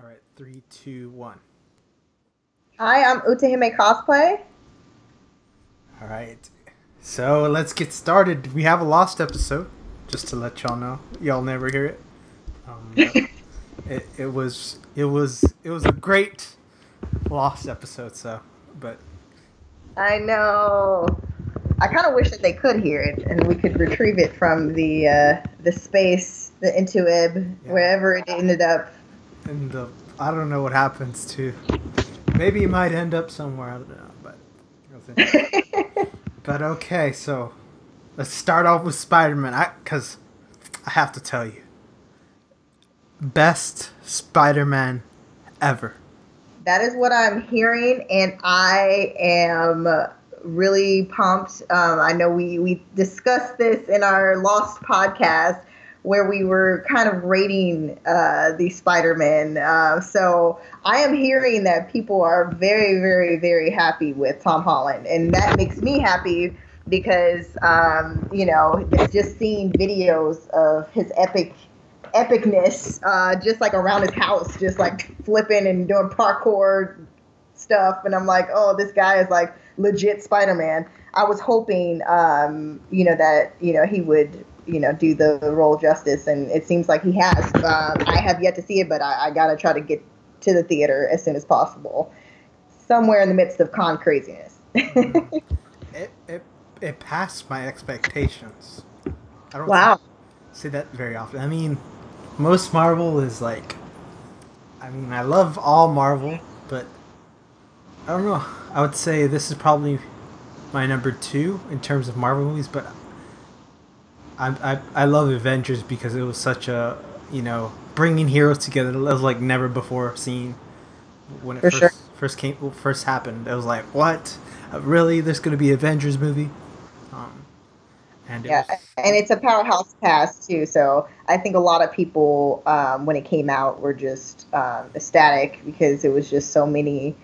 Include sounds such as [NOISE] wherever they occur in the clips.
All right, three, two, one. Hi, I'm Utahime Cosplay. All right. So let's get started. We have a lost episode, just to let y'all know. Y'all never hear it. Um, [LAUGHS] it, it was it was it was a great lost episode. So, but I know. I kind of wish that they could hear it and we could retrieve it from the uh, the space, the Intuib, Yeah. wherever it ended up. And the I don't know what happens to. Maybe it might end up somewhere. I don't know, but. [LAUGHS] But okay, so let's start off with Spider-Man. I cuz I have to tell you. Best Spider-Man ever. that is what I'm hearing, and I am really pumped. Um, I know we we discussed this in our Lost podcast where we were kind of rating uh, the Spider-Man. Uh, so I am hearing that people are very, very, very happy with Tom Holland, and that makes me happy because um, you know just seeing videos of his epic epicness uh, just like around his house just like flipping and doing parkour stuff. And i'm like oh this guy is like legit spider-man. I was hoping um, you know that you know he would you know do the role justice and it seems like he has um, i have yet to see it but I, I gotta try to get to the theater as soon as possible somewhere in the midst of con craziness [LAUGHS] It it it passed my expectations. I don't wow say that very often. I mean, most Marvel is like I mean, I love all Marvel, but I don't know. I would say this is probably my number 2 in terms of Marvel movies, but I, I, I love Avengers because it was such a you know bringing heroes together. It was like never before seen when it For first sure. first came first happened. It was like what Uh, really? There's gonna be Avengers movie, um, and it Yeah, was, and it's a powerhouse cast too. So I think a lot of people, um, when it came out, were just um, ecstatic because it was just so many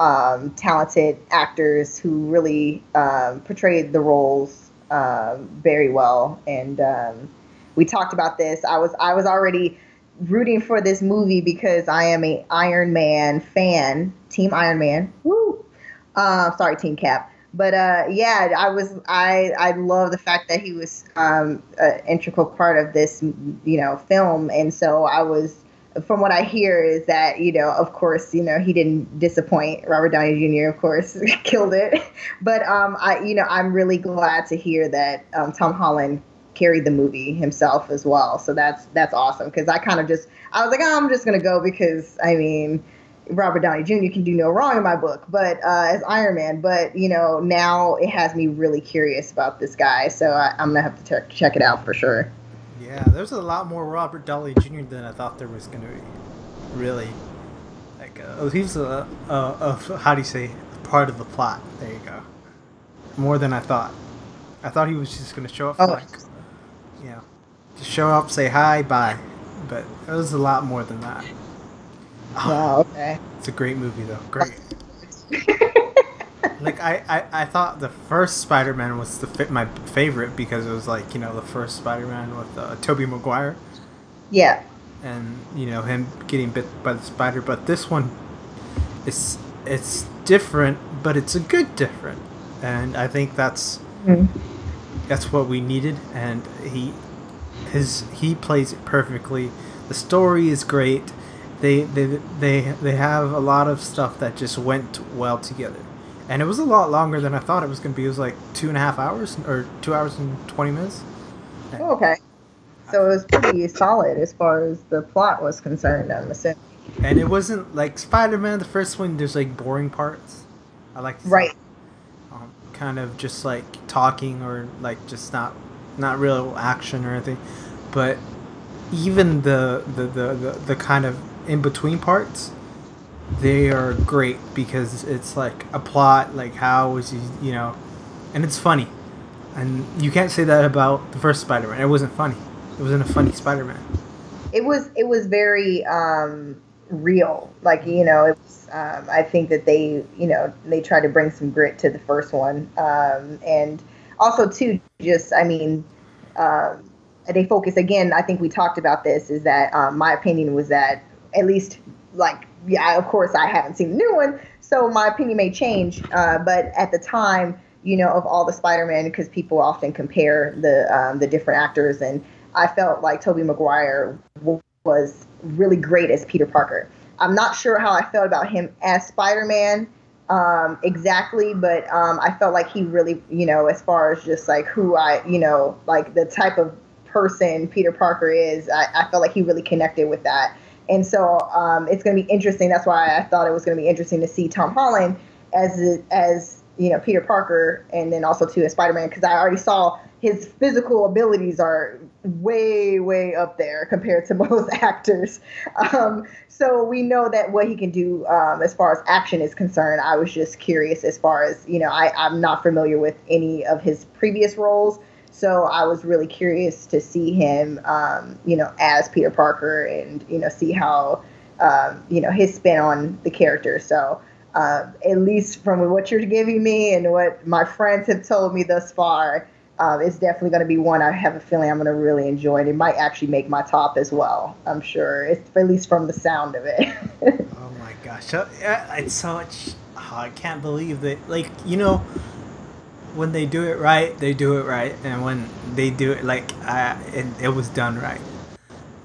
um, talented actors who really um, portrayed the roles um, very well. And um, we talked about this. I was I was already rooting for this movie because I am a Iron Man fan, Team Iron Man. Woo! Uh, sorry, Team Cap. But uh, yeah, I was I I love the fact that he was um, an integral part of this you know film, and so I was. From what I hear is that you know, of course, you know he didn't disappoint. Robert Downey Jr. of course [LAUGHS] killed it, but um, I you know I'm really glad to hear that um, Tom Holland carried the movie himself as well. So that's that's awesome because I kind of just I was like, oh, I'm just gonna go because I mean Robert Downey Jr. can do no wrong in my book, but uh, as Iron Man. But you know, now it has me really curious about this guy, so I, I'm gonna have to check check it out for sure. Yeah, there's a lot more Robert Downey Jr. than I thought there was gonna be. Really, like uh, he was a, a, a how do you say part of the plot. There you go. More than I thought. I thought he was just gonna show up for Oh. like, you know, just show up, say hi, bye. But it was a lot more than that. Oh, Wow. Okay. It's a great movie though. Great. [LAUGHS] like I, I, I thought the first Spider-Man was the fi- my favorite because it was like you know the first Spider-Man with uh, Tobey Maguire Yeah. and you know him getting bit by the spider. But this one, it's it's different, but it's a good different, and I think that's Mhm. that's what we needed. And he his he plays it perfectly. The story is great. They they they they have a lot of stuff that just went well together. And it was a lot longer than I thought it was going to be. It was like two and a half hours or two hours and twenty minutes. Oh, okay. So it was pretty solid as far as the plot was concerned. I'm assuming. And it wasn't like Spider Man, the first one, there's like boring parts. I like to see, Right. Um, kind of just like talking or like just not not real action or anything. But even the the, the, the, the kind of in between parts, they are great because it's like a plot, like how is he, you know, and it's funny. And you can't say that about the first Spider Man. It wasn't funny. It wasn't a funny Spider Man. it was it was very um, real. Like you know, it was. Um, I think that they you know they tried to bring some grit to the first one, um, and also too just I mean, um, they focus again. I think we talked about this. Is that um, my opinion was that at least like yeah, of course I haven't seen the new one, so my opinion may change. Uh, but at the time, you know, of all the Spider-Man, because people often compare the um, the different actors, and I felt like Tobey Maguire was really great as Peter Parker. I'm not sure how I felt about him as Spider-Man um, exactly, but um, I felt like he really, you know, as far as just like who I, you know, like the type of person Peter Parker is, I, I felt like he really connected with that. And so um, it's going to be interesting. That's why I thought it was going to be interesting to see Tom Holland as as you know Peter Parker, and then also too as Spider Man because I already saw his physical abilities are way way up there compared to [LAUGHS] most actors. Um, so we know that what he can do um, as far as action is concerned. I was just curious as far as you know I, I'm not familiar with any of his previous roles. So I was really curious to see him, um, you know, as Peter Parker, and you know, see how, um, you know, his spin on the character. So uh, at least from what you're giving me and what my friends have told me thus far, uh, it's definitely going to be one I have a feeling I'm going to really enjoy. And it might actually make my top as well. I'm sure, it's at least from the sound of it. [LAUGHS] oh my gosh, so, it's so much. Oh, I can't believe that. Like you know when they do it right, they do it right, and when they do it like uh, it, it was done right.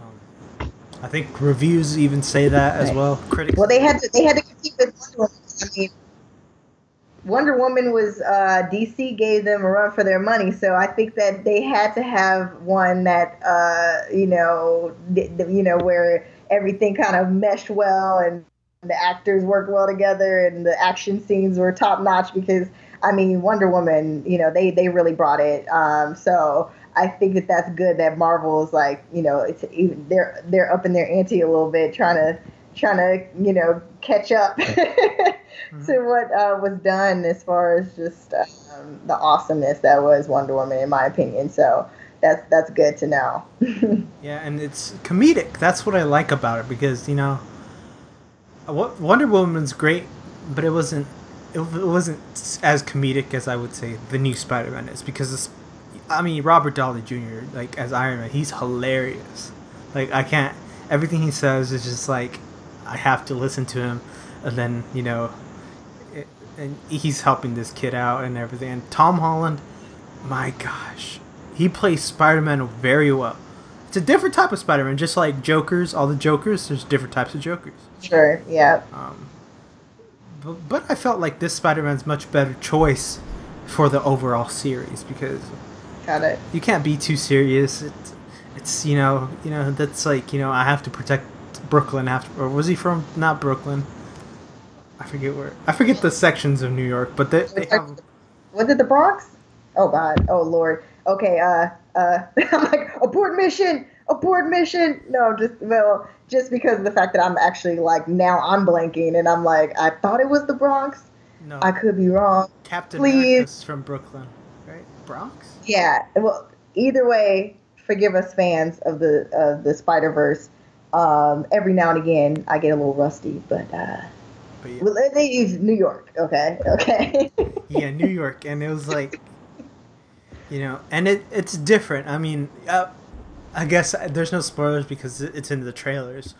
Um, I think reviews even say that as well. Critics. Well, they had to they had to compete with Wonder Woman. I mean, Wonder Woman was uh, DC gave them a run for their money, so I think that they had to have one that uh, you know, you know, where everything kind of meshed well and the actors worked well together and the action scenes were top notch because I mean, Wonder Woman, you know, they they really brought it. Um, so I think that that's good that Marvel's like, you know, it's they're they're up in their ante a little bit, trying to trying to you know catch up [LAUGHS] mm-hmm. to what uh, was done as far as just um, the awesomeness that was Wonder Woman, in my opinion. So that's that's good to know. [LAUGHS] yeah, and it's comedic. That's what I like about it because you know, Wonder Woman's great, but it wasn't it wasn't as comedic as I would say the new Spider-Man is because this, I mean Robert Downey Jr. like as Iron Man he's hilarious. Like I can't everything he says is just like I have to listen to him and then you know it, and he's helping this kid out and everything. And Tom Holland my gosh he plays Spider-Man very well. It's a different type of Spider-Man just like Jokers all the Jokers there's different types of Jokers. Sure yeah. Um, but, I felt like this Spider-Man's much better choice for the overall series because got it. You can't be too serious. It's, it's you know you know that's like you know I have to protect Brooklyn after or was he from not Brooklyn? I forget where I forget the sections of New York, but they, they have, was it the Bronx? Oh God! Oh Lord! Okay, uh, uh, [LAUGHS] I'm like abort mission, abort mission. No, just well, just because of the fact that I'm actually like now I'm blanking and I'm like I thought it was the Bronx. No, I could be wrong. Captain Please. from Brooklyn, right? Bronx. Yeah. Well, either way, forgive us fans of the of the Spider Verse. Um, every now and again, I get a little rusty, but. uh but yeah. Well, they use New York. Okay. Okay. [LAUGHS] yeah, New York, and it was like, you know, and it it's different. I mean, uh, I guess there's no spoilers because it's in the trailers.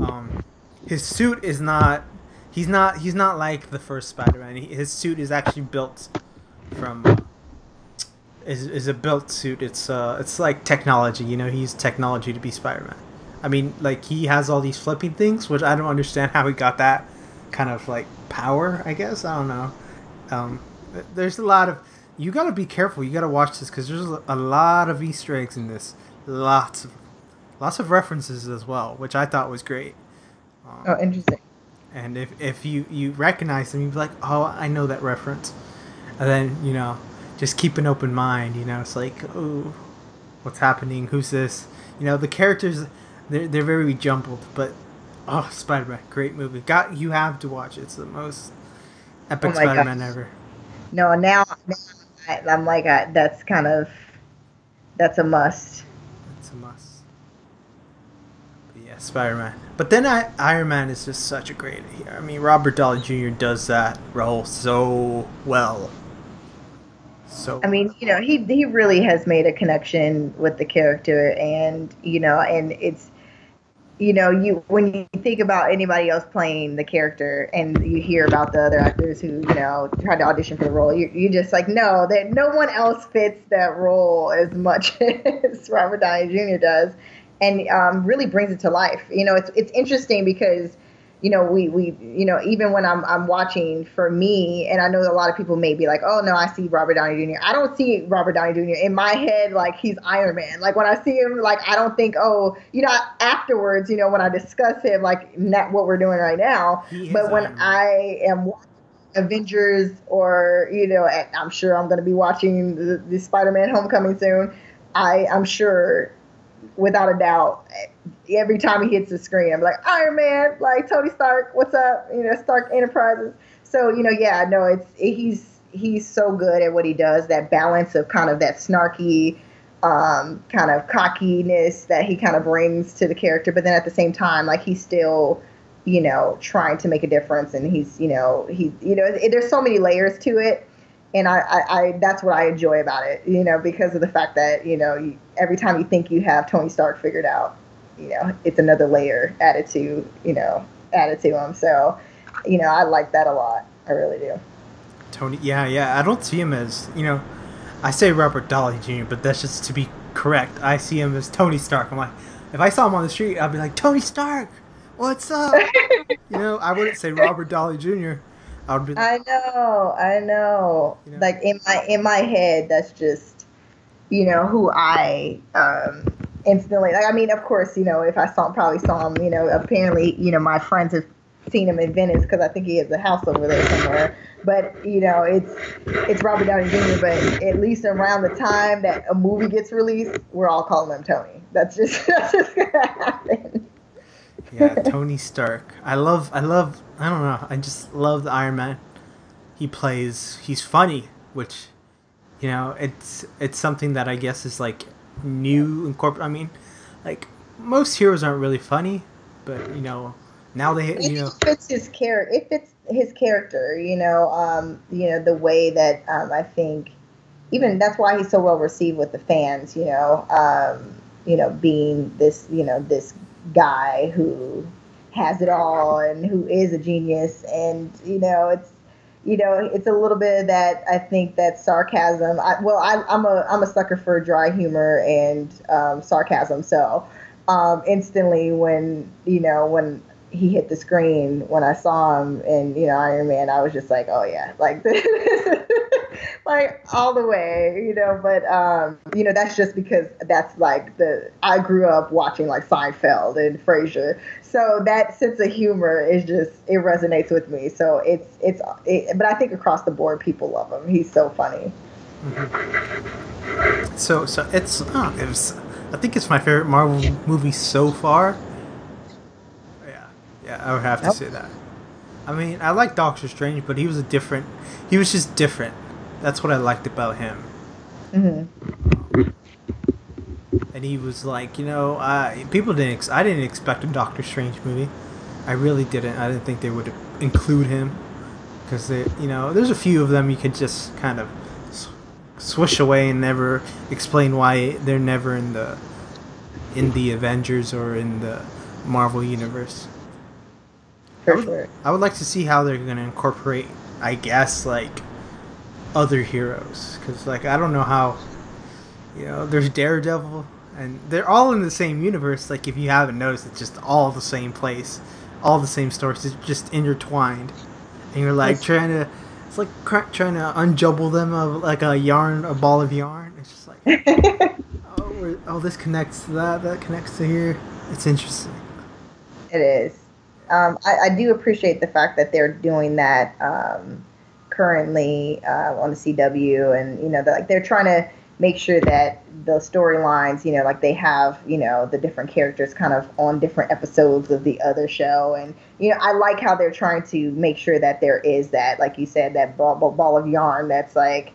Um, his suit is not. He's not. He's not like the first Spider-Man. his suit is actually built from. Uh, is is a built suit. It's uh. It's like technology. You know, he used technology to be Spider-Man. I mean, like he has all these flipping things, which I don't understand how he got that kind of like power. I guess I don't know. Um, there's a lot of. You got to be careful. You got to watch this because there's a lot of Easter eggs in this lots of lots of references as well, which I thought was great. Um, oh, interesting. And if if you you recognize them, you'd be like, oh, I know that reference, and then you know, just keep an open mind. You know, it's like, oh, what's happening? Who's this? You know, the characters, they're they're very jumbled, but oh, Spider Man, great movie. Got you have to watch it. It's the most epic oh Spider Man ever. No, now, now I, am like, I, that's kind of that's a must must. But yeah, Spider Man. But then I, Iron Man is just such a great. I mean, Robert Downey Jr. does that role so well. So. I mean, you know, he he really has made a connection with the character, and you know, and it's you know, you when you think about anybody else playing the character and you hear about the other actors who, you know, tried to audition for the role, you you just like no, that no one else fits that role as much [LAUGHS] as Robert Downey Jr. does, and um, really brings it to life. You know, it's it's interesting because you know, we we you know, even when I'm I'm watching for me, and I know a lot of people may be like, oh no, I see Robert Downey Jr. I don't see Robert Downey Jr. in my head like he's Iron Man. Like when I see him, like I don't think, oh, you know, afterwards, you know, when I discuss him, like not what we're doing right now, but when I am watching Avengers or you know, I'm sure I'm going to be watching the, the Spider-Man Homecoming soon. I I'm sure without a doubt every time he hits the screen, I'm like Iron Man, like Tony Stark, what's up? You know, Stark Enterprises. So you know, yeah, no, it's he's he's so good at what he does. That balance of kind of that snarky, um, kind of cockiness that he kind of brings to the character, but then at the same time, like he's still, you know, trying to make a difference, and he's you know he you know it, there's so many layers to it. And I, I, I, that's what I enjoy about it, you know, because of the fact that, you know, you, every time you think you have Tony Stark figured out, you know, it's another layer added to, you know, added to him. So, you know, I like that a lot. I really do. Tony, yeah, yeah. I don't see him as, you know, I say Robert Downey Jr., but that's just to be correct. I see him as Tony Stark. I'm like, if I saw him on the street, I'd be like, Tony Stark, what's up? [LAUGHS] you know, I wouldn't say Robert Downey Jr. I would be. Like, I know, I know. You know. Like in my in my head, that's just, you know, who I um instantly. Like, I mean, of course, you know, if I saw probably saw him, you know, apparently, you know, my friends have seen him in Venice because I think he has a house over there somewhere. But you know, it's it's Robert Downey Jr. But at least around the time that a movie gets released, we're all calling him Tony. That's just [LAUGHS] that's just gonna happen. yeah, Tony Stark. I love I love I don't know. I just love the Iron Man. He plays. He's funny, which you know, it's it's something that I guess is like new incorporate. I mean, like most heroes aren't really funny, but you know now they you know it fits his character. It fits his character. You know, um, you know the way that um, I think even that's why he's so well received with the fans. You know, um, you know being this you know this guy who has it all and who is a genius and you know it's you know, it's a little bit of that. I think that sarcasm. I, well, I, am a I'm a sucker for dry humor and um, sarcasm. So um, instantly, when you know when he hit the screen, when I saw him in you know Iron Man, I was just like, oh yeah, like [LAUGHS] like all the way, you know. But um, you know, that's just because that's like the I grew up watching like Seinfeld and Frasier, so that sense of humor is just it resonates with me. So it's it's it, but I think across the board people love him. He's so funny. Mm-hmm. [LAUGHS] So so it's oh, it was, I think it's my favorite Marvel movie so far. Yeah, yeah, I would have to yep. say that. I mean, I like Doctor Strange, but he was a different. He was just different. That's what I liked about him. Mm-hmm and he was like, you know, uh, people didn't. Ex- I didn't expect a Doctor Strange movie. I really didn't. I didn't think they would include him because they, you know, there's a few of them you could just kind of swish away and never explain why they're never in the in the Avengers or in the Marvel universe. I would, I would like to see how they're gonna incorporate, I guess, like other heroes, because like I don't know how. You know, there's Daredevil, and they're all in the same universe. Like if you haven't noticed, it's just all the same place, all the same stories. It's just intertwined, and you're like trying to. It's like cr- trying to unjumble them of like a yarn, a ball of yarn. It's just like, [LAUGHS] oh, oh, this connects to that, that connects to here. It's interesting. It is. Um, I, I, do appreciate the fact that they're doing that um, currently uh, on the CW, and you know, they're, like they're trying to make sure that the storylines, you know, like they have, you know, the different characters kind of on different episodes of the other show. And, you know, I like how they're trying to make sure that there is that, like you said, that ball, ball, ball of yarn that's like,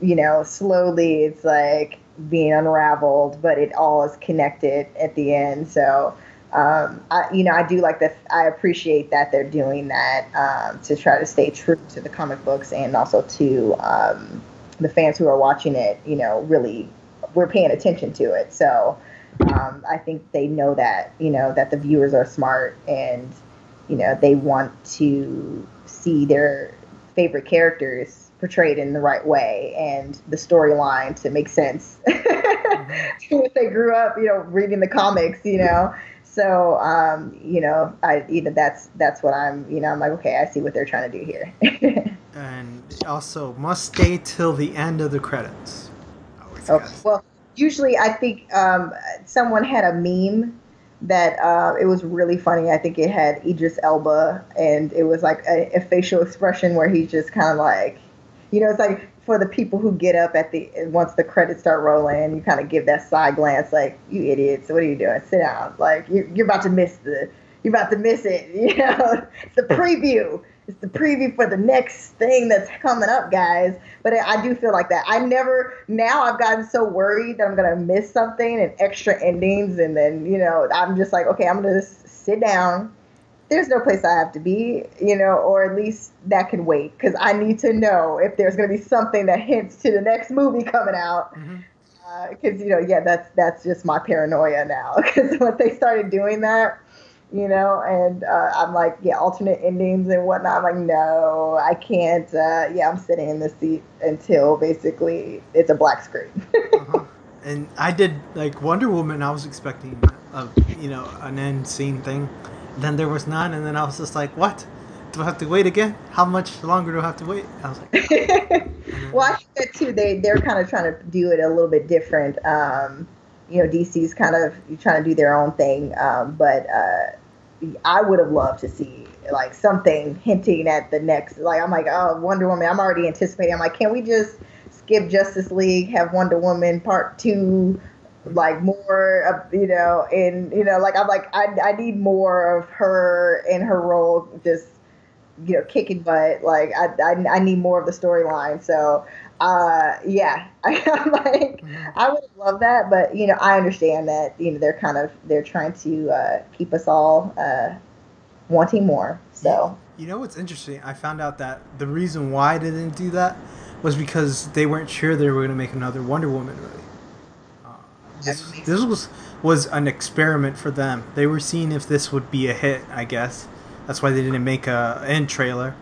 you know, slowly it's like being unraveled, but it all is connected at the end. So, um, I, you know, I do like that. I appreciate that they're doing that um, to try to stay true to the comic books and also to, um, the fans who are watching it, you know, really we're paying attention to it. So, Um, I think they know that you know that the viewers are smart and you know they want to see their favorite characters portrayed in the right way and the storyline to make sense [LAUGHS] if they grew up you know reading the comics you know so um, you know i either that's that's what i'm you know i'm like okay i see what they're trying to do here [LAUGHS] and also must stay till the end of the credits oh, well usually i think um, someone had a meme that uh, it was really funny. I think it had Idris Elba, and it was like a, a facial expression where he's just kind of like, you know, it's like for the people who get up at the once the credits start rolling, you kind of give that side glance, like, "You idiots, what are you doing? Sit down! Like you're, you're about to miss the, you're about to miss it. [LAUGHS] You know, it's the preview." It's the preview for the next thing that's coming up, guys. But I do feel like that. I never now I've gotten so worried that I'm gonna miss something and extra endings, and then you know I'm just like, okay, I'm gonna just sit down. There's no place I have to be, you know, or at least that can wait because I need to know if there's gonna be something that hints to the next movie coming out. Mm-hmm because uh, you know yeah that's that's just my paranoia now [LAUGHS] because once they started doing that you know, and uh, I'm like, yeah, alternate endings and whatnot. I'm like, no, I can't. Uh, yeah, I'm sitting in the seat until basically it's a black screen. uh-huh. [LAUGHS] And I did like Wonder Woman. I was expecting a you know an end scene thing. Then there was none, and then I was just like, what? Do I have to wait again? How much longer do I have to wait? I was like, [LAUGHS] well, I think that too. They they're kind of trying to do it a little bit different. Um, you know, DC's kind of trying to do their own thing, um, but uh, I would have loved to see like something hinting at the next. Like I'm like, oh, Wonder Woman. I'm already anticipating. I'm like, can we just skip Justice League, have Wonder Woman Part Two, like more, you know, and you know, like I'm like, I I need more of her in her role, just you know, kicking butt. Like I I, I need more of the storyline. So uh, yeah, [LAUGHS] like, mm-hmm. I would love that, but you know, I understand that you know they're kind of they're trying to uh, keep us all uh, wanting more. So you know what's interesting? I found out that the reason why they didn't do that was because they weren't sure they were going to make another Wonder Woman movie. Uh, this, this was was an experiment for them. They were seeing if this would be a hit. I guess that's why they didn't make a end trailer.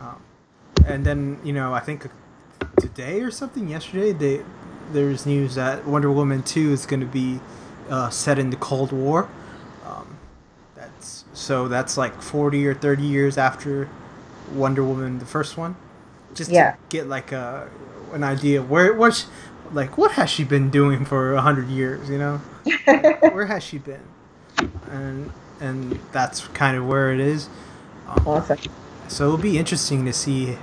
Um, and then you know I think today or something yesterday they there's news that Wonder Woman 2 is going to be uh, set in the Cold War. Um, that's so that's like 40 or 30 years after Wonder Woman the first one. Just yeah. to get like a an idea of where what like what has she been doing for a hundred years, you know? [LAUGHS] where has she been? And and that's kind of where it is. Um, awesome. So it'll be interesting to see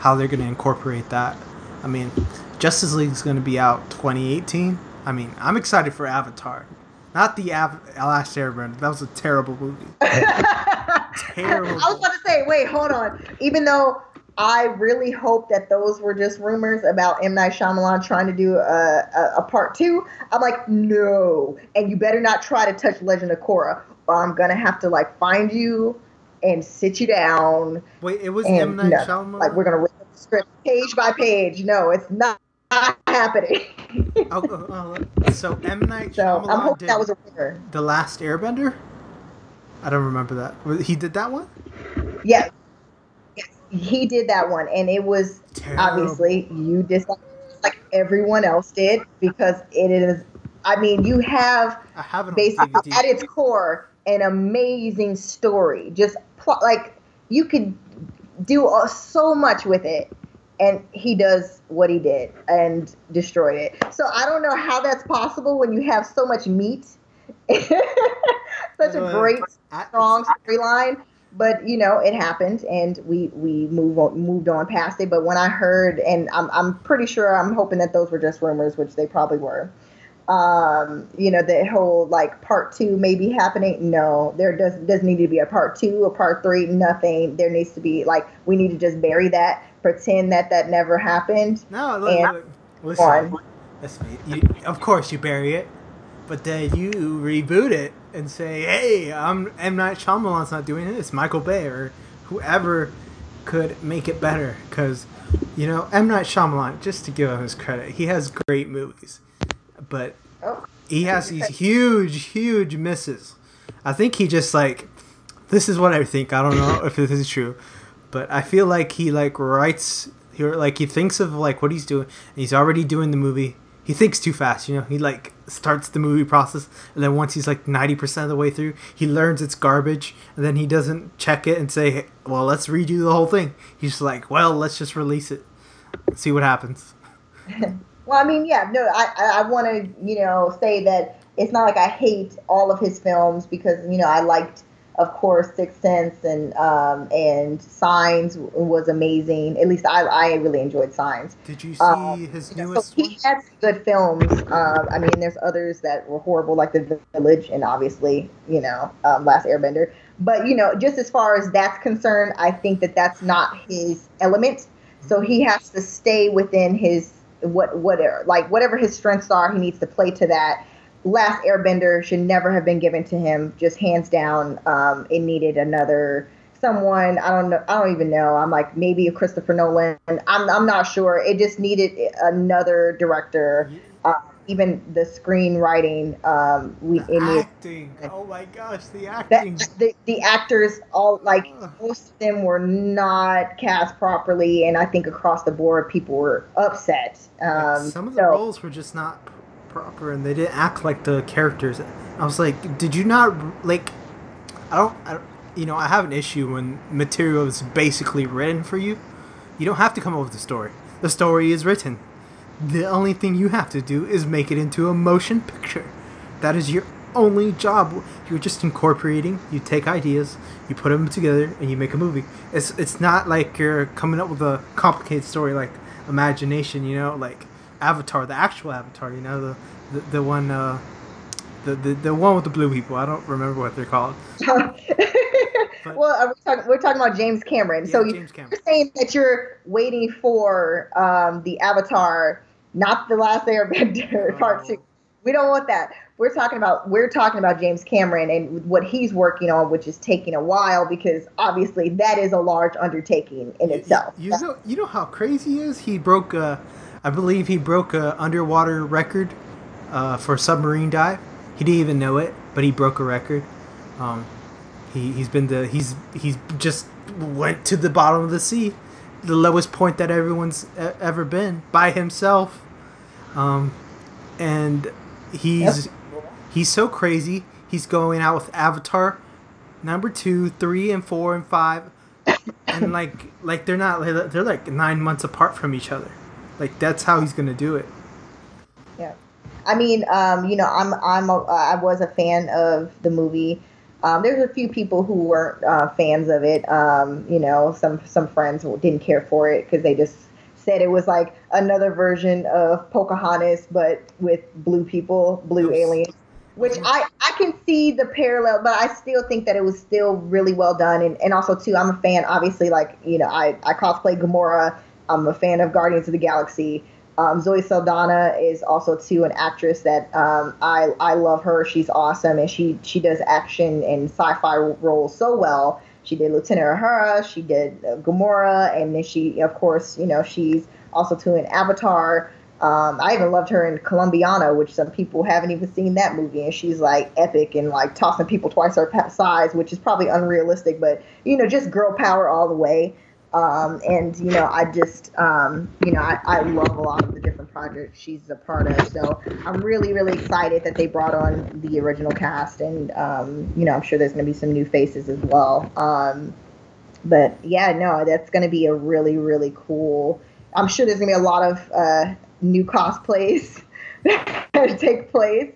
how they're going to incorporate that I mean, Justice League is going to be out 2018. I mean, I'm excited for Avatar. Not the Av- Last Airbender. That was a terrible movie. [LAUGHS] terrible. I was about to say, wait, hold on. Even though I really hope that those were just rumors about M Night Shyamalan trying to do a, a, a, part two. I'm like, no, and you better not try to touch Legend of Korra, or I'm gonna have to like find you and sit you down. Wait, it was and, M Night no, Shyamalan. Like we're gonna script page by page. No, it's not, happening. [LAUGHS] oh, oh, oh, so M Night so I'm hoping that was a winner. The Last Airbender. I don't remember that. He did that one. Yeah. Yes, he did that one, and it was Terrible. obviously you dislike like everyone else did because it is. I mean, you have basically at its core an amazing story. Just pl- like you could do uh, so much with it and he does what he did and destroyed it. So I don't know how that's possible when you have so much meat, [LAUGHS] such a great, strong storyline. But you know, it happened, and we we move on, moved on past it. But when I heard, and I'm I'm pretty sure, I'm hoping that those were just rumors, which they probably were um, you know, the whole like part two may be happening. No, there does doesn't need to be a part two, a part three, nothing. There needs to be like we need to just bury that, pretend that that never happened. No, look, and look, listen, listen you, of course you bury it, but then you reboot it and say, hey, I'm M Night Shyamalan's not doing this. Michael Bay or whoever could make it better, because you know M Night Shyamalan, just to give him his credit, he has great movies but oh. he has these huge, huge misses. I think he just like this is what I think. I don't know if this is true, but I feel like he like writes he like he thinks of like what he's doing and he's already doing the movie. He thinks too fast, you know. He like starts the movie process and then once he's like 90% of the way through, he learns it's garbage and then he doesn't check it and say, "Well, let's redo the whole thing." He's just like, "Well, let's just release it. See what happens." [LAUGHS] well, I mean, yeah, no, I I, I want to, you know, say that it's not like I hate all of his films because, you know, I liked of course, Sixth Sense and um, and Signs was amazing. At least I, I really enjoyed Signs. Did you see um, his newest? So he has good films. Um, I mean, there's others that were horrible, like The Village, and obviously, you know, um, Last Airbender. But you know, just as far as that's concerned, I think that that's not his element. So he has to stay within his what whatever like whatever his strengths are. He needs to play to that Last Airbender should never have been given to him. Just hands down, um, it needed another someone. I don't know. I don't even know. I'm like maybe a Christopher Nolan. I'm I'm not sure. It just needed another director. Uh, even the screenwriting. Um, we the acting. oh my gosh, the acting. The, the, the actors all like most of them were not cast properly, and I think across the board people were upset. Um, like some of the so, roles were just not proper and they didn't act like the characters. I was like, did you not like? I don't, I don't, you know, I have an issue when material is basically written for you. You don't have to come up with the story. The story is written. The only thing you have to do is make it into a motion picture. That is your only job. You're just incorporating. You take ideas, you put them together, and you make a movie. It's it's not like you're coming up with a complicated story like imagination. You know, like Avatar, the actual Avatar. You know, the the, the one, uh, the, the the one with the blue people. I don't remember what they're called. [LAUGHS] well, we talking, we're talking about James Cameron. Yeah, so James Cameron. you're saying that you're waiting for um, the Avatar, not the Last Airbender [LAUGHS] oh. Part Two. We don't want that. We're talking about we're talking about James Cameron and what he's working on, which is taking a while because obviously that is a large undertaking in itself. You, you know, you know how crazy he is. He broke. a I believe he broke a underwater record uh, for a submarine dive. He didn't even know it, but he broke a record. Um, he he's been the he's he's just went to the bottom of the sea, the lowest point that everyone's ever been by himself. Um, and he's yep. he's so crazy. He's going out with Avatar number two, three, and four, and five, [COUGHS] and like like they're not they're like nine months apart from each other. Like that's how he's gonna do it. Yeah, I mean, um, you know, I'm I'm a, I was a fan of the movie. Um, there's a few people who weren't uh, fans of it. Um, you know, some some friends didn't care for it because they just said it was like another version of Pocahontas, but with blue people, blue aliens. Which I, I can see the parallel, but I still think that it was still really well done. And, and also, too, I'm a fan, obviously, like, you know, I, I cosplay Gamora I'm a fan of Guardians of the Galaxy. Um, Zoe Saldana is also too an actress that um, I I love her. She's awesome and she she does action and sci-fi roles so well. She did Lieutenant Uhura, she did uh, Gamora, and then she of course you know she's also too in Avatar. Um, I even loved her in Colombiana, which some people haven't even seen that movie, and she's like epic and like tossing people twice her size, which is probably unrealistic, but you know just girl power all the way. Um, and you know, I just um, you know, I, I love a lot of the different projects she's a part of. So I'm really, really excited that they brought on the original cast, and um, you know, I'm sure there's going to be some new faces as well. Um, but yeah, no, that's going to be a really, really cool. I'm sure there's going to be a lot of uh, new cosplays [LAUGHS] that take place.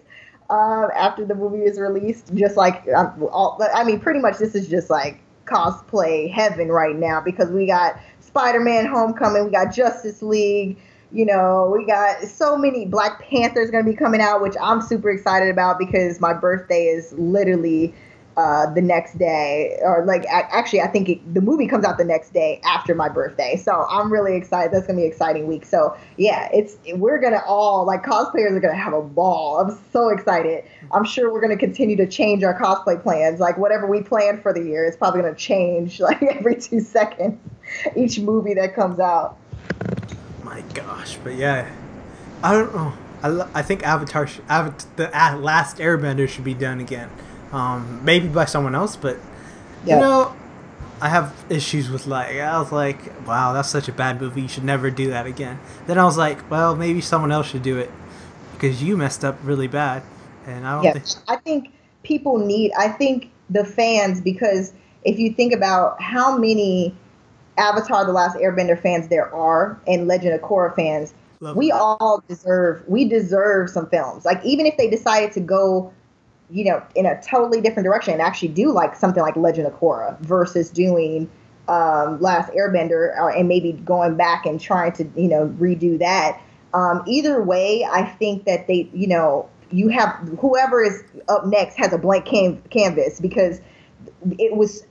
Um, after the movie is released, just like um, all, I mean, pretty much this is just like cosplay heaven right now because we got Spider-Man Homecoming, we got Justice League, you know, we got so many Black Panthers going to be coming out, which I'm super excited about because my birthday is literally uh, the next day, or like actually, I think it, the movie comes out the next day after my birthday. So I'm really excited. That's gonna be an exciting week. So yeah, it's we're gonna all like cosplayers are gonna have a ball. I'm so excited. I'm sure we're gonna continue to change our cosplay plans. Like whatever we plan for the year, it's probably gonna change [LAUGHS] like every two seconds. Each movie that comes out. My gosh, but yeah, I don't know. I, I think Avatar, Avatar the uh, Last Airbender should be done again. Um, maybe by someone else, but Yeah. you know, I have issues with like I was like, wow, that's such a bad movie. You should never do that again. Then I was like, well, maybe someone else should do it because you messed up really bad, and I don't Yeah, think. I think people need. I think the fans because if you think about how many Avatar: The Last Airbender fans there are and Legend of Korra fans, Love we that. all deserve. We deserve some films. Like even if they decided to go, you know, in a totally different direction and actually do like something like Legend of Korra versus doing um, Last Airbender or, and maybe going back and trying to you know redo that. Um, either way, I think that they, you know, you have whoever is up next has a blank can- canvas because it was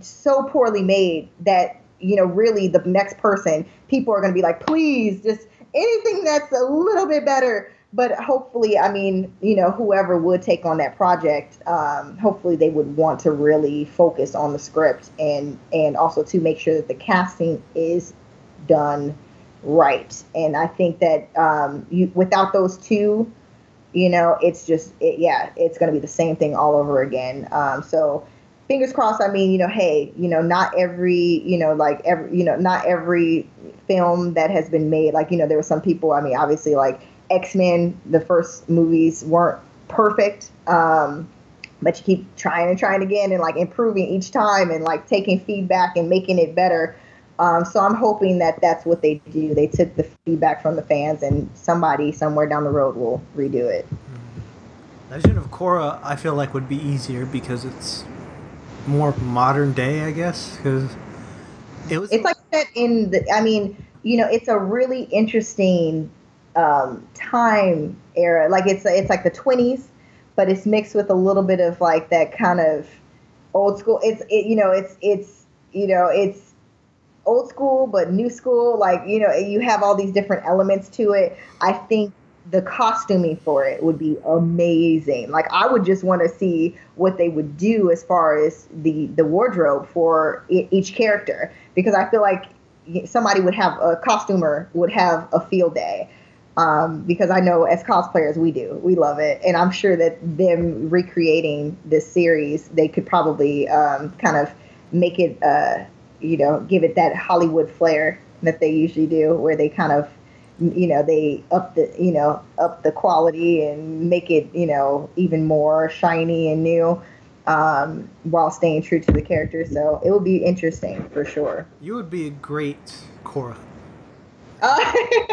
so poorly made that you know really the next person people are going to be like please just anything that's a little bit better but hopefully i mean you know whoever would take on that project um, hopefully they would want to really focus on the script and and also to make sure that the casting is done right. And i think that um, you without those two you know it's just it, yeah it's going to be the same thing all over again. Um, so fingers crossed i mean you know hey you know not every you know like every you know not every film that has been made like you know there were some people i mean obviously like x-men the first movies weren't perfect um, but you keep trying and trying again and like improving each time and like taking feedback and making it better um, so i'm hoping that that's what they do they took the feedback from the fans and somebody somewhere down the road will redo it Legend of Korra, I feel like would be easier because it's more modern day, I guess. Because it was. it's like set in the i mean you know it's a really interesting um, time era. Like it's it's like the 20s but it's mixed with a little bit of like that kind of old school. It's it, you know it's it's you know it's old school but new school. Like you know you have all these different elements to it. I think the costuming for it would be amazing. Like i would just want to see what they would do as far as the the wardrobe for each character. Because i feel like somebody would have a costumer would have a field day um, because I know as cosplayers we do we love it, and I'm sure that them recreating this series they could probably um, kind of make it uh, you know give it that Hollywood flair that they usually do, where they kind of you know they up the you know up the quality and make it you know even more shiny and new um, while staying true to the character. So it will be interesting for sure. You would be a great Korra. Uh,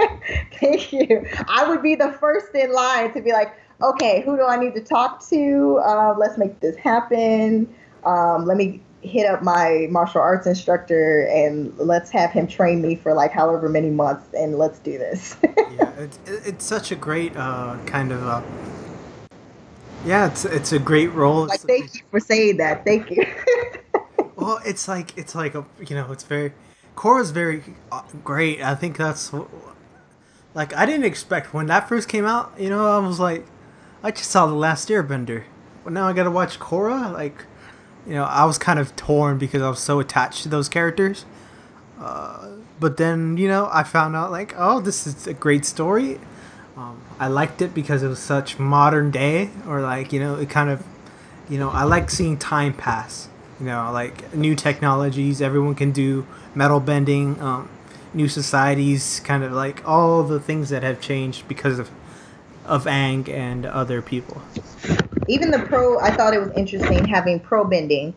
[LAUGHS] thank you. I would be the first in line to be like, okay, who do I need to talk to? Uh, let's make this happen. Um, let me hit up my martial arts instructor and let's have him train me for like however many months and let's do this. [LAUGHS] yeah, it's it's such a great uh, kind of. Uh, yeah, it's it's a great role. like, thank you for saying that. Thank you. [LAUGHS] Well, it's like it's like a you know it's very Korra's very uh, great. I think that's like I didn't expect when that first came out. You know, I was like, I just saw the Last Airbender, but now I got to watch Korra. Like, you know, I was kind of torn because I was so attached to those characters. Uh, but then you know I found out like, oh, this is a great story. Um, I liked it because it was such modern day, or like you know, it kind of, you know, I like seeing time pass. You know, like new technologies, everyone can do metal bending. Um, new societies, kind of like all the things that have changed because of of Aang and other people. even the pro i thought it was interesting having pro bending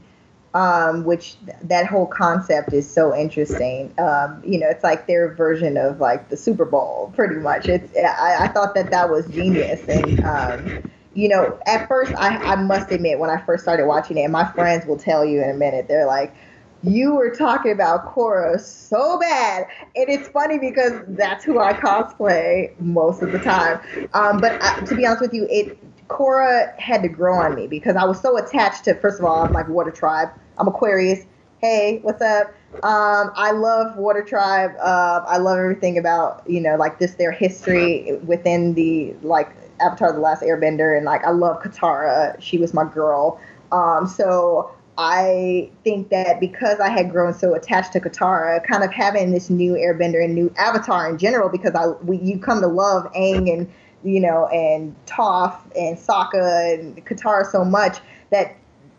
um, which th- that whole concept is so interesting um, you know it's like their version of like the super bowl pretty much it's i, I thought that that was genius and um, you know at first I, I must admit when i first started watching it and my friends will tell you in a minute they're like you were talking about Korra so bad. And it's funny because that's who I cosplay most of the time. Um, but I, to be honest with you, it Korra had to grow on me because I was so attached to, first of all, I'm like Water Tribe. I'm Aquarius. Hey, what's up? Um, I love Water Tribe. Uh, I love everything about, you know, like this, their history within the, like, Avatar The Last Airbender. And, like, I love Katara. She was my girl. Um, so I think that because I had grown so attached to Katara, kind of having this new Airbender and new Avatar in general, because I we, you come to love Aang and you know, and Toph and Sokka and Katara so much that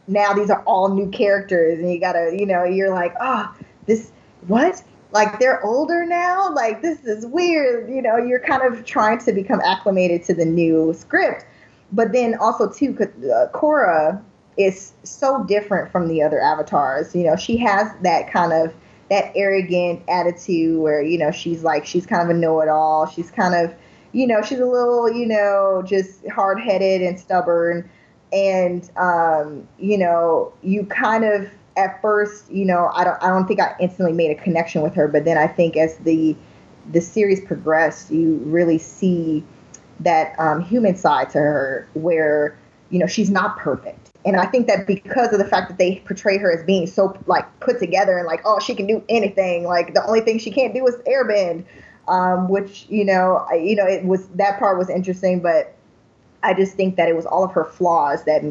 now these are all new characters, and you gotta, you know, you're like, ah, oh, this what? Like they're older now. Like this is weird. You know, you're kind of trying to become acclimated to the new script, but then also too, uh, Korra is so different from the other avatars. You know, she has that kind of that arrogant attitude where you know she's like she's kind of a know-it-all. She's kind of you know she's a little you know just hard-headed and stubborn, and um, you know you kind of at first you know I don't I don't think I instantly made a connection with her, but then I think as the the series progressed, you really see that um, human side to her where you know she's not perfect and I think that because of the fact that they portray her as being so like put together and like, oh, she can do anything. Like the only thing she can't do is airbend, um, which you know, I, you know, it was that part was interesting, but I just think that it was all of her flaws that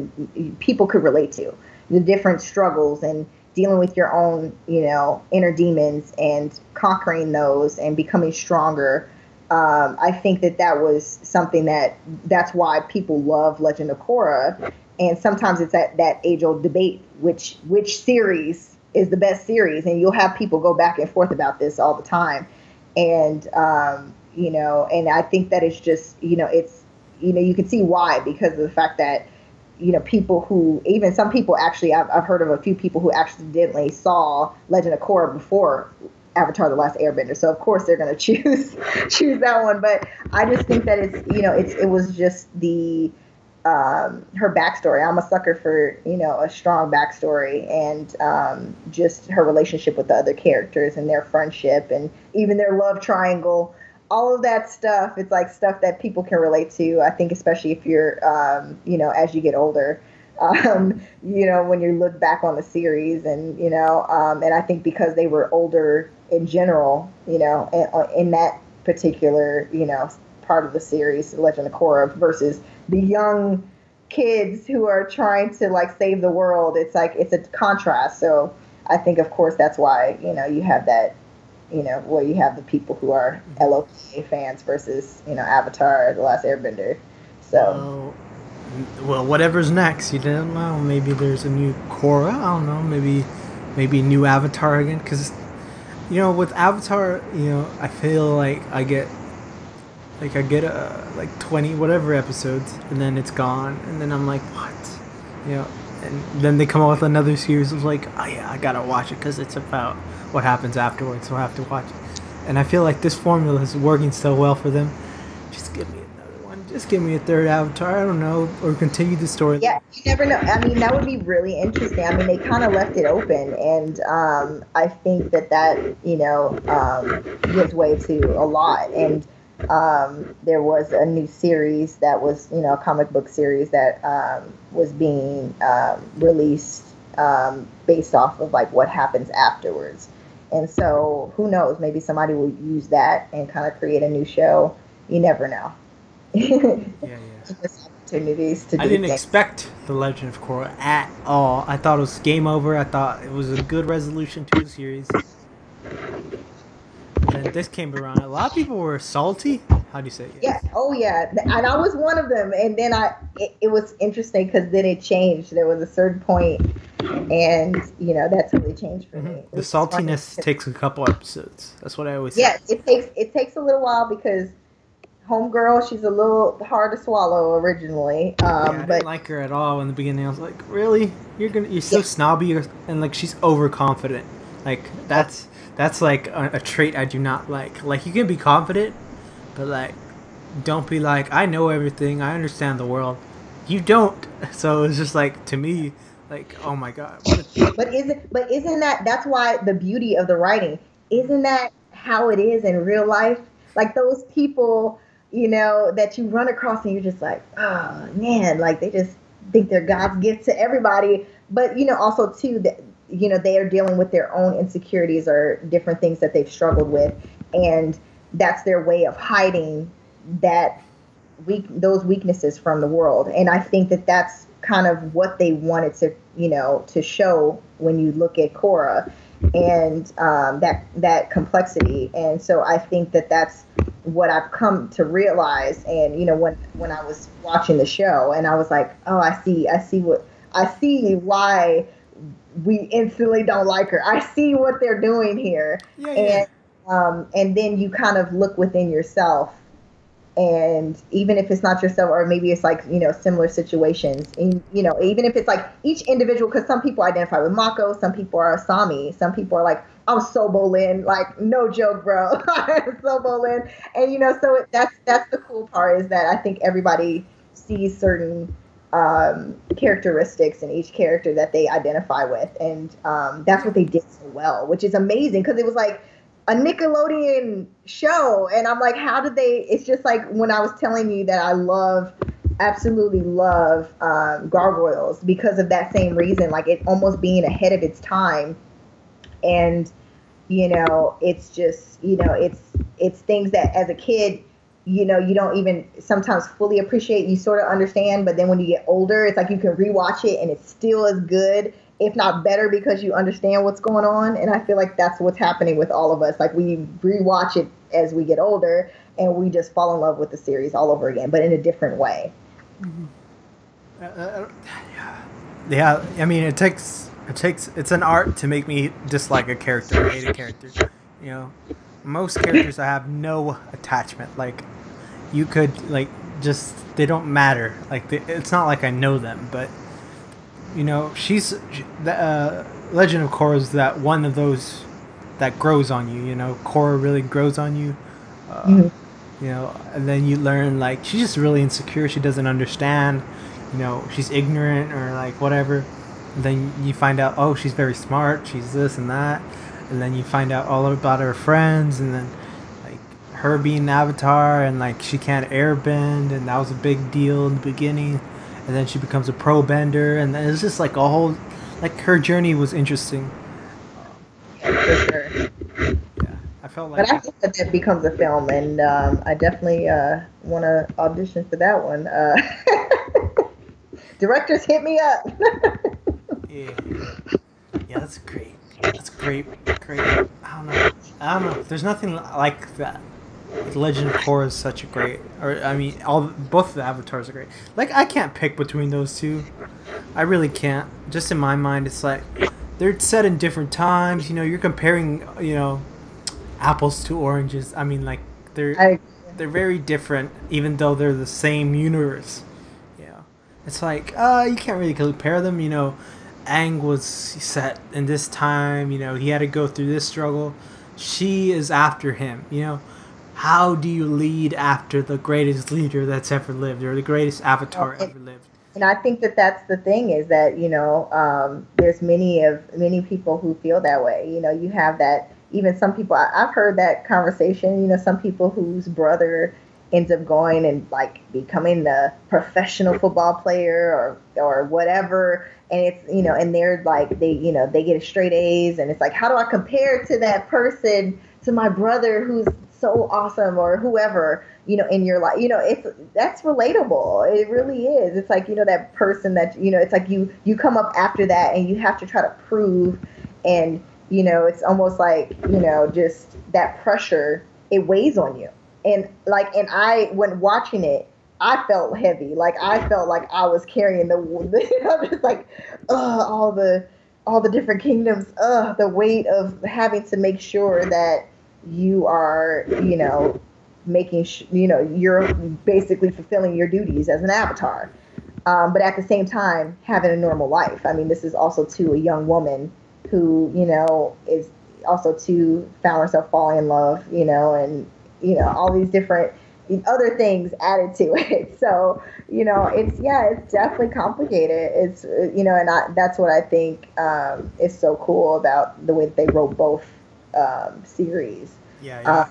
people could relate to, the different struggles and dealing with your own, you know, inner demons and conquering those and becoming stronger. Um, I think that that was something that that's why people love Legend of Korra. And sometimes it's that that age old debate which which series is the best series? And you'll have people go back and forth about this all the time. And um, you know and i think that it's just you know it's you know you can see why because of the fact that you know people who even some people actually I've, I've heard of a few people who accidentally saw legend of korra before avatar the last airbender so of course they're going [LAUGHS] to choose choose that one but i just think that it's you know it's it was just the um, her backstory. I'm a sucker for you know a strong backstory and um, just her relationship with the other characters and their friendship and even their love triangle. All of that stuff. It's like stuff that people can relate to. I think especially if you're um, you know as you get older. [LAUGHS] Um, you know when you look back on the series and you know um, and I think because they were older in general, you know in, in that particular you know part of the series, Legend of Korra, versus the young kids who are trying to like save the world. It's like it's a contrast. So I think, of course, that's why you know you have that. You know, where you have the people who are mm-hmm. LOK fans versus you know Avatar: The Last Airbender. So. well, whatever's next, you don't know. Maybe there's a new Korra. I don't know. Maybe, maybe new Avatar again. Because, you know, with Avatar, you know, I feel like I get like I get a like twenty whatever episodes, and then it's gone, and then I'm like, what? You know, and then they come out with another series. of like, oh yeah, I gotta watch it because it's about what happens afterwards, so I have to watch it. And I feel like this formula is working so well for them. Just give me another one. Just give me a third Avatar. I don't know, or continue the story. Yeah, you never know. I mean, that would be really interesting. I mean, they kind of left it open, and um, I think that that you know um, gives way to a lot and um, there was a new series that was, you know, a comic book series that um, was being um, released um, based off of like what happens afterwards. And so, who knows? Maybe somebody will use that and kind of create a new show. You never know. yeah, yeah. [LAUGHS] opportunities to. I didn't things. expect the Legend of Korra at all. I thought it was game over. I thought it was a good resolution to the series. And then this came around. A lot of people were salty. How do you say it? Yeah. Oh, yeah. And I was one of them. And then I, it, it was interesting because then it changed. There was a certain point, and you know that they changed for mm-hmm. me. The saltiness takes a couple episodes. That's what I always. Yeah, say. it takes it takes a little while because homegirl, she's a little hard to swallow originally. Um, yeah, I but, didn't like her at all in the beginning. I was like, really? You're gonna you're so yeah. snobby and like she's overconfident. Like that's that's like a, a, trait I do not like. Like you can be confident, but like don't be like I know everything. I understand the world. You don't. [LAUGHS] So it's just like to me, like oh my god. [LAUGHS] but isn't but isn't that that's why the beauty of the writing? Isn't that how it is in real life? Like those people, you know, that you run across and you're just like, oh man, like they just think they're God's gift to everybody. But you know, also too that you know they are dealing with their own insecurities or different things that they've struggled with. And that's their way of hiding that weak those weaknesses from the world. And i think that that's kind of what they wanted to you know to show when you look at Korra and um, that that complexity. And so i think that that's what I've come to realize, and you know, when when I was watching the show, and I was like, oh, I see, I see what I see why we instantly don't like her. I see what they're doing here, Yeah, yeah. and um, and then you kind of look within yourself, and even if it's not yourself, or maybe it's like you know similar situations, and you know, even if it's like each individual, because some people identify with Mako, some people are Asami, some people are like I'm so Bolin, like no joke, bro. [LAUGHS] So Bolin, and you know, so that's that's the cool part is that I think everybody sees certain um, characteristics in each character that they identify with, and um, that's what they did so well, which is amazing because it was like a Nickelodeon show, and I'm like, how did they? It's just like when I was telling you that I love. Absolutely love um, Gargoyles because of that same reason, like it almost being ahead of its time, and you know it's just you know it's it's things that as a kid you know you don't even sometimes fully appreciate you sort of understand but then when you get older it's like you can rewatch it and it's still as good if not better because you understand what's going on and i feel like that's what's happening with all of us like we rewatch it as we get older and we just fall in love with the series all over again but in a different way Uh, uh, yeah, I mean, it takes it takes it's an art to make me dislike a character, hate a character. You know, most characters I have no attachment. Like, you could like just they don't matter. Like, they, it's not like I know them, but you know, she's she- the uh, Legend of Korra is that one of those that grows on you. You know, Korra really grows on you. Uh, Mhm. You know, and then you learn like she's just really insecure. She doesn't understand. You know, she's ignorant or like whatever. And then you find out, oh, she's very smart. She's this and that. And then you find out all about her friends, and then her being an avatar, and like she can't airbend, and that was a big deal in the beginning. And then she becomes a pro bender, and then it's just like a whole, like her journey was interesting. for sure Yeah, I felt like But I think that that becomes a film, and um, I definitely uh, want to audition for that one. Uh, [LAUGHS] directors, hit me up. [LAUGHS] Yeah. Yeah, that's great. That's great. Great. I don't know. I don't know. There's nothing like that. Legend of Korra is such a great, or I mean, all both of the avatars are great. Like I can't pick between those two. I really can't. Just in my mind, it's like they're set in different times. You know, you're comparing, you know, apples to oranges. I mean, like they're I, they're very different, even though they're the same universe. Yeah, it's like uh, you can't really compare them. You know, Aang was set in this time. You know, he had to go through this struggle. She is after him. You know, how do you lead after the greatest leader that's ever lived, or the greatest avatar it- ever lived? and I think that that's the thing is that you know um, there's many of many people who feel that way. You know, you have that. Even some people I, I've heard that conversation. You know, some people whose brother ends up going and like becoming the professional football player or or whatever and it's you know and they're like they you know they get straight A's and it's like how do I compare to that person to my brother who's so awesome or whoever you know in your life you know it's that's relatable. It really is. It's like you know that person that you know it's like you you come up after that and you have to try to prove and you know it's almost like you know just that pressure it weighs on you. And like and i when watching it i felt heavy. Like i felt like i was carrying the [LAUGHS] i'm just like uh all the all the different kingdoms uh the weight of having to make sure that you are you know making sh- you know you're basically fulfilling your duties as an avatar. Um, but at the same time having a normal life. I mean this is also to a young woman who you know is also to found herself falling in love you know and you know all these different other things added to [LAUGHS] it. So you know it's yeah it's definitely complicated. It's uh, you know and I, that's what i think um, is so cool about the way that they wrote both um, series Yeah, Uh.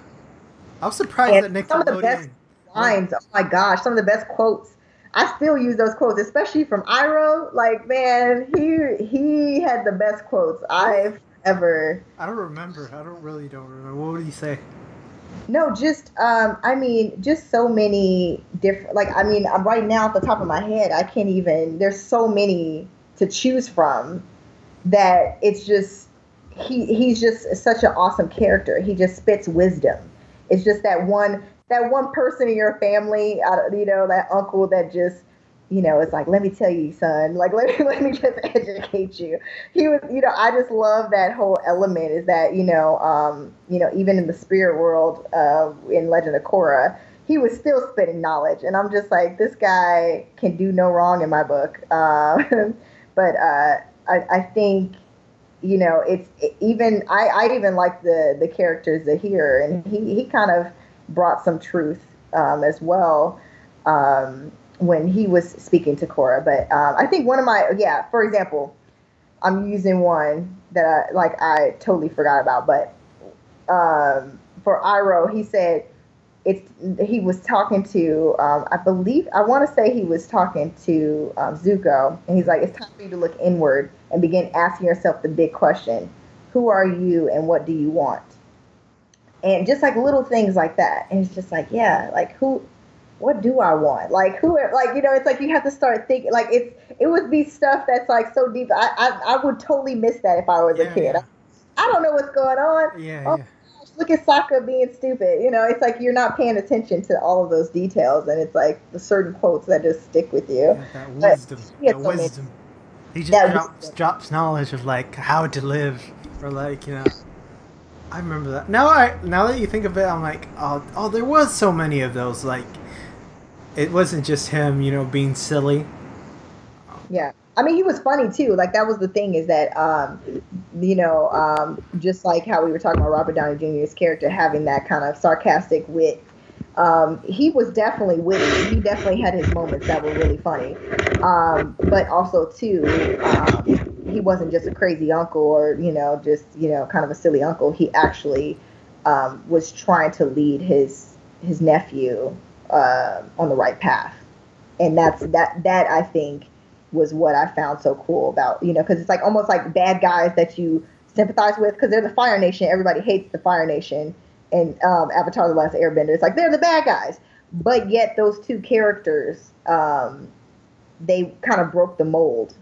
I was surprised that and some of the best lines oh my gosh some of the best quotes i still use those quotes especially from Iroh like man he he had the best quotes i've ever I don't remember. I don't really don't remember. What would he say? No, just um, I mean, just so many different. Like, I mean, I'm right now at the top of my head, I can't even. There's so many to choose from that it's just he he's just such an awesome character. He just spits wisdom. It's just that one that one person in your family, you know, that uncle that just you know, it's like, let me tell you, son, like, [LAUGHS] let me, let me just educate you. He was, you know, I just love that whole element is that, you know, um, you know, even in the spirit world, uh, in Legend of Korra, he was still spitting knowledge. And I'm just like, this guy can do no wrong in my book. Uh, [LAUGHS] but, uh, I, I think, you know, it's it, even, I, I even like the, the characters that here and he, he kind of brought some truth, um, as well. Um, when he was speaking to Korra. But um, I think one of my yeah, for example, I'm using one that I, like I totally forgot about, but um, for Iroh, he said it's he was talking to um, I believe I want to say he was talking to um, Zuko, and he's like, it's time for you to look inward and begin asking yourself the big question: Who are you, and what do you want? And just like little things like that, and it's just like, yeah, like who what do I want? Like who? Like you know, it's like you have to start thinking. Like it's it would be stuff that's like so deep. I I, I would totally miss that if I was yeah, a kid. Yeah. I, I, don't know what's going on. Yeah. Oh, yeah. Look at Sokka being stupid. You know, it's like you're not paying attention to all of those details, and it's like the certain quotes that just stick with you. Yeah, that wisdom. That so wisdom. Many, he just drops, drops knowledge of like how to live, or like you know. I remember that. Now I now that you think of it, I'm like, oh, oh, there was so many of those. Like, it wasn't just him, you know, being silly. Yeah. I mean, he was funny too. Like that was the thing is that, um, you know, um, just like how we were talking about Robert Downey Jr.'s character having that kind of sarcastic wit. Um, he was definitely witty. He definitely had his moments that were really funny. Um, but also too, um, he wasn't just a crazy uncle or you know just you know kind of a silly uncle. He actually um, was trying to lead his his nephew uh, on the right path. And that's that that I think was what I found so cool about you know because it's like almost like bad guys that you sympathize with because they're the Fire Nation. Everybody hates the Fire Nation and um, Avatar: The Last Airbender. It's like they're the bad guys, but yet those two characters um, they kind of broke the mold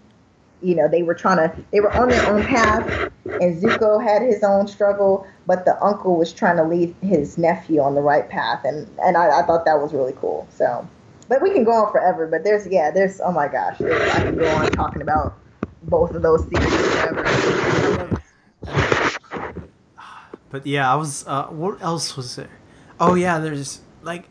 you know, they were trying to, they were on their own path, and Zuko had his own struggle, but the uncle was trying to lead his nephew on the right path, and and I, I thought that was really cool. So, but we can go on forever. But there's yeah, there's oh my gosh, I can go on talking about both of those series forever. But yeah, I was. Uh, what else was there? Oh yeah, there's like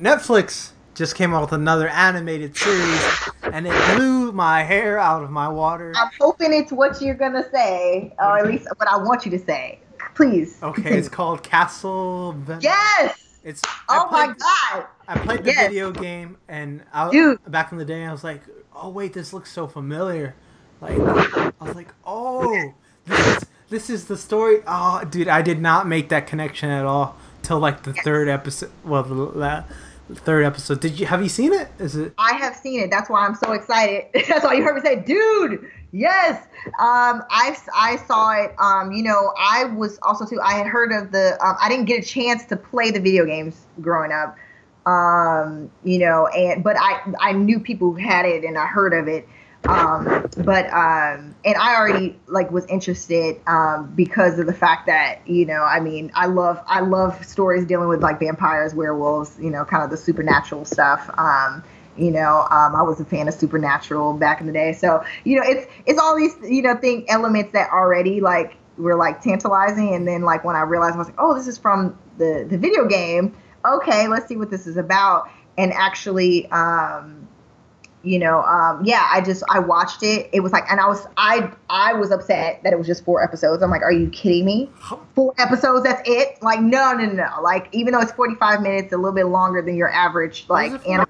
Netflix just came out with another animated series, and it blew my hair out of my water. I'm hoping it's what you're gonna say, or at least what I want you to say. Please. Okay, continue. it's [LAUGHS] called Castle. Yes. It's. Oh my god. I played the yes. video game, and I, Dude. back in the day, I was like, "Oh wait, this looks so familiar." Like, I was like, "Oh, this is this is the story." Oh, dude, I did not make that connection at all till like the yes. third episode. Well, the, third episode. Did you have you seen it? Is it? I have seen it. That's why I'm so excited. [LAUGHS] That's why you heard me say, "Dude, yes." Um, I I saw it. Um, you know, I was also too. I had heard of the. Um, I didn't get a chance to play the video games growing up. Um, you know, and but I I knew people who had it and I heard of it. Um, but um, and I already like was interested um, because of the fact that you know I mean I love I love stories dealing with like vampires, werewolves, you know, kind of the supernatural stuff. Um, you know, um, I was a fan of supernatural back in the day, so you know it's it's all these you know thing elements that already like were like tantalizing, and then like when I realized I was like, oh, this is from the the video game. Okay, let's see what this is about, and actually. Um, you know um, yeah i just i watched it. It was like and i was i i was upset that it was just four episodes. I'm like are you kidding me? Four episodes that's it? Like no no no like even though it's 45 minutes a little bit longer than your average like anime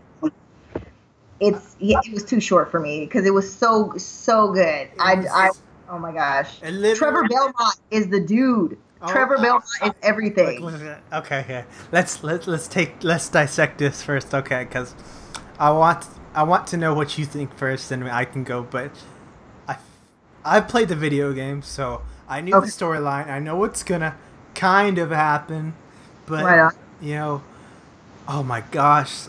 it's yeah, it was too short for me because it was so so good i i oh my gosh trevor belmont is the dude Oh, Trevor Belmont is everything. Okay, yeah. Let's let let's take let's dissect this first, okay? Because I want I want to know what you think first, and I can go. But I, I played the video game, so I knew okay. the storyline. I know what's gonna kind of happen, but right you know, oh my gosh,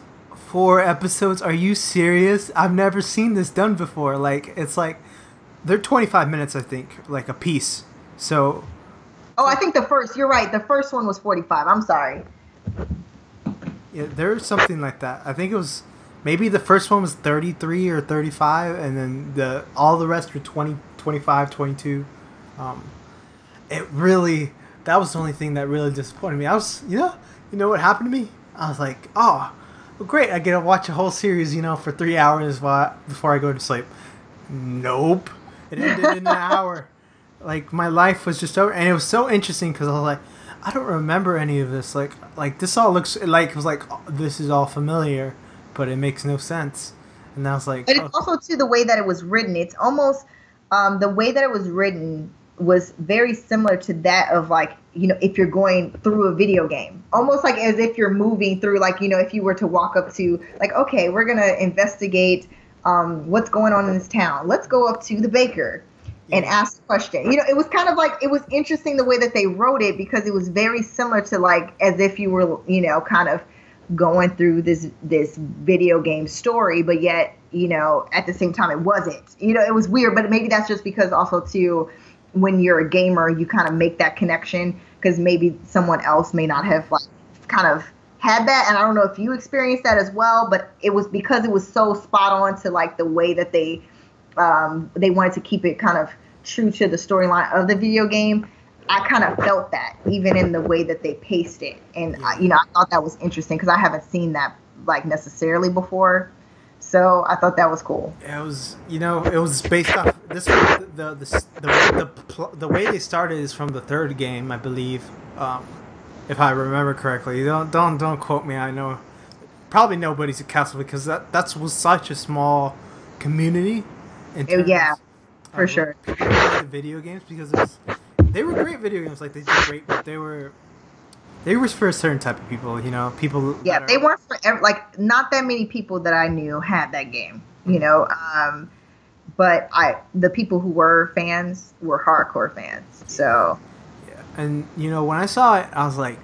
four episodes? Are you serious? I've never seen this done before. Like it's like they're twenty five minutes, I think, like a piece. So. Oh, I think the first. You're right. The first one was forty five. I'm sorry. Yeah, there was something like that. I think it was maybe the first one was 33 or 35 and then the all the rest were 20 25 22 um, it really that was the only thing that really disappointed me i was you know you know what happened to me i was like oh well, great i get to watch a whole series you know for three hours while, before i go to sleep. Nope. It ended in an [LAUGHS] hour. Like my life was just over and it was so interesting because i was like i don't remember any of this. Like like this all looks like it was like oh, this is all familiar but it makes no sense. And i was like and it's oh. also to the way that it was written. It's almost um, the way that it was written was very similar to that of like you know if you're going through a video game. Almost like as if you're moving through like you know if you were to walk up to like okay we're gonna investigate um, what's going on in this town. Let's go up to the baker and ask a question. You know it was kind of like it was interesting the way that they wrote it because it was very similar to like as if you were you know kind of going through this this video game story but yet you know at the same time it wasn't. You know it was weird but maybe that's just because also too when you're a gamer you kind of make that connection because maybe someone else may not have like kind of had that and i don't know if you experienced that as well but it was because it was so spot on to like the way that they um, they wanted to keep it kind of true to the storyline of the video game I kind of felt that even in the way that they paced it, and I, you know, I thought that was interesting because I haven't seen that like necessarily before. So I thought that was cool. It was, you know, it was based off this. The the the the, the, the way they started is from the third game, I believe, um, if I remember correctly. Don't don't don't quote me. I know probably nobody's at Castle because that that was such a small community. Oh, yeah, for sure. the Video games because it was they were great video games. Like they did great, but they were they were for a certain type of people. You know, people. Yeah, they weren't for every, like not that many people that I knew had that game. You know, um, but I the people who were fans were hardcore fans. So. Yeah, and you know when I saw it, I was like,